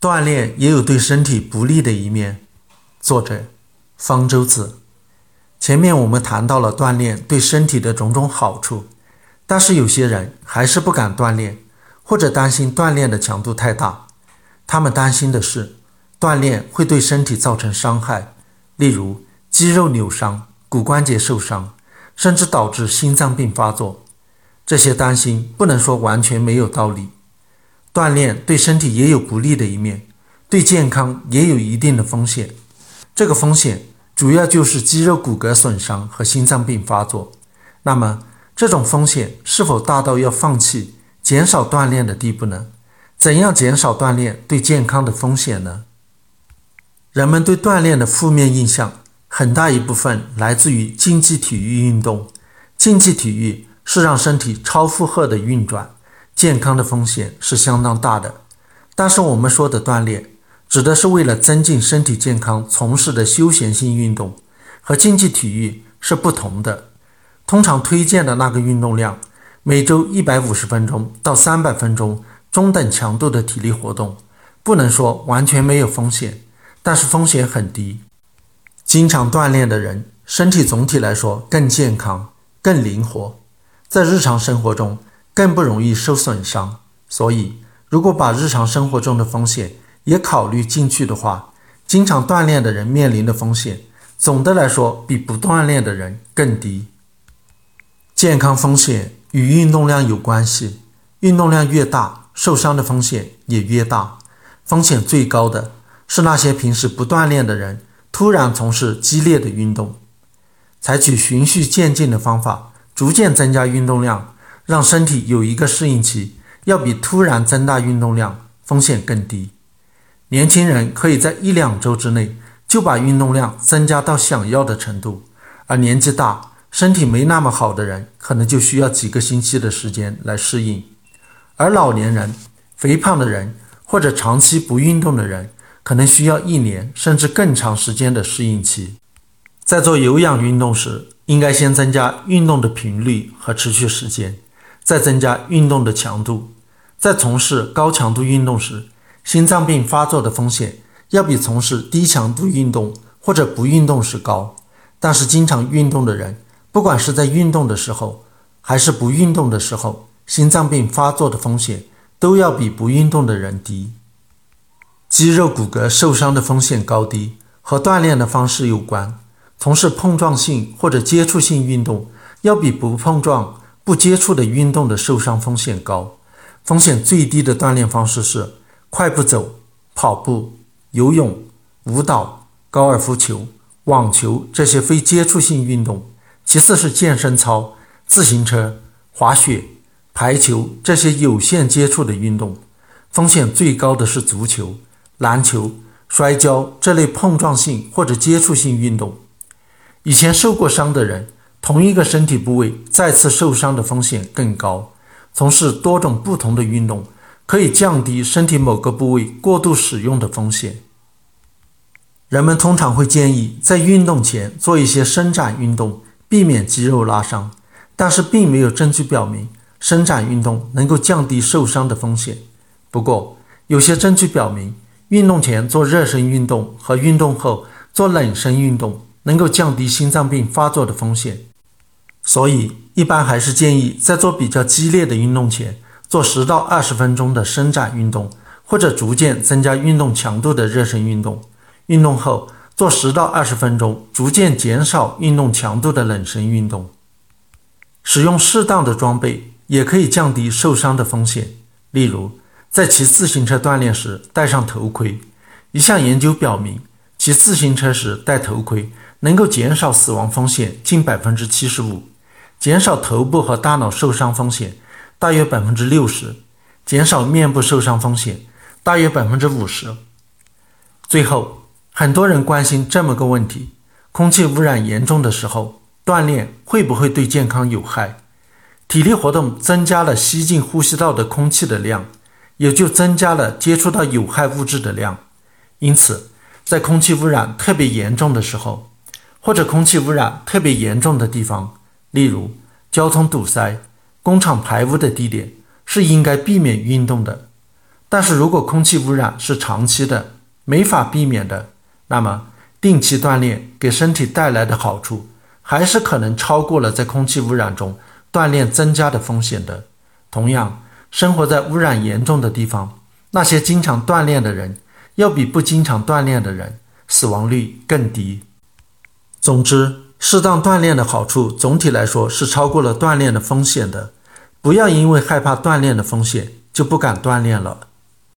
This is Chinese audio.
锻炼也有对身体不利的一面。作者：方舟子。前面我们谈到了锻炼对身体的种种好处，但是有些人还是不敢锻炼，或者担心锻炼的强度太大。他们担心的是，锻炼会对身体造成伤害，例如肌肉扭伤、骨关节受伤，甚至导致心脏病发作。这些担心不能说完全没有道理。锻炼对身体也有不利的一面，对健康也有一定的风险。这个风险主要就是肌肉骨骼损伤和心脏病发作。那么，这种风险是否大到要放弃、减少锻炼的地步呢？怎样减少锻炼对健康的风险呢？人们对锻炼的负面印象很大一部分来自于竞技体育运动。竞技体育是让身体超负荷的运转。健康的风险是相当大的，但是我们说的锻炼，指的是为了增进身体健康从事的休闲性运动，和竞技体育是不同的。通常推荐的那个运动量，每周一百五十分钟到三百分钟中等强度的体力活动，不能说完全没有风险，但是风险很低。经常锻炼的人，身体总体来说更健康、更灵活，在日常生活中。更不容易受损伤，所以如果把日常生活中的风险也考虑进去的话，经常锻炼的人面临的风险，总的来说比不锻炼的人更低。健康风险与运动量有关系，运动量越大，受伤的风险也越大。风险最高的是那些平时不锻炼的人突然从事激烈的运动，采取循序渐进的方法，逐渐增加运动量。让身体有一个适应期，要比突然增大运动量风险更低。年轻人可以在一两周之内就把运动量增加到想要的程度，而年纪大、身体没那么好的人，可能就需要几个星期的时间来适应。而老年人、肥胖的人或者长期不运动的人，可能需要一年甚至更长时间的适应期。在做有氧运动时，应该先增加运动的频率和持续时间。再增加运动的强度，在从事高强度运动时，心脏病发作的风险要比从事低强度运动或者不运动时高。但是，经常运动的人，不管是在运动的时候还是不运动的时候，心脏病发作的风险都要比不运动的人低。肌肉骨骼受伤的风险高低和锻炼的方式有关。从事碰撞性或者接触性运动，要比不碰撞。不接触的运动的受伤风险高，风险最低的锻炼方式是快步走、跑步、游泳、舞蹈、高尔夫球、网球这些非接触性运动。其次是健身操、自行车、滑雪、排球这些有限接触的运动。风险最高的是足球、篮球、摔跤这类碰撞性或者接触性运动。以前受过伤的人。同一个身体部位再次受伤的风险更高。从事多种不同的运动，可以降低身体某个部位过度使用的风险。人们通常会建议在运动前做一些伸展运动，避免肌肉拉伤。但是，并没有证据表明伸展运动能够降低受伤的风险。不过，有些证据表明，运动前做热身运动和运动后做冷身运动能够降低心脏病发作的风险。所以，一般还是建议在做比较激烈的运动前，做十到二十分钟的伸展运动，或者逐渐增加运动强度的热身运动。运动后做十到二十分钟，逐渐减少运动强度的冷身运动。使用适当的装备也可以降低受伤的风险。例如，在骑自行车锻炼时戴上头盔。一项研究表明，骑自行车时戴头盔能够减少死亡风险近百分之七十五。减少头部和大脑受伤风险大约百分之六十，减少面部受伤风险大约百分之五十。最后，很多人关心这么个问题：空气污染严重的时候，锻炼会不会对健康有害？体力活动增加了吸进呼吸道的空气的量，也就增加了接触到有害物质的量。因此，在空气污染特别严重的时候，或者空气污染特别严重的地方，例如，交通堵塞、工厂排污的地点是应该避免运动的。但是如果空气污染是长期的、没法避免的，那么定期锻炼给身体带来的好处，还是可能超过了在空气污染中锻炼增加的风险的。同样，生活在污染严重的地方，那些经常锻炼的人，要比不经常锻炼的人死亡率更低。总之，适当锻炼的好处总体来说是超过了锻炼的风险的。不要因为害怕锻炼的风险就不敢锻炼了。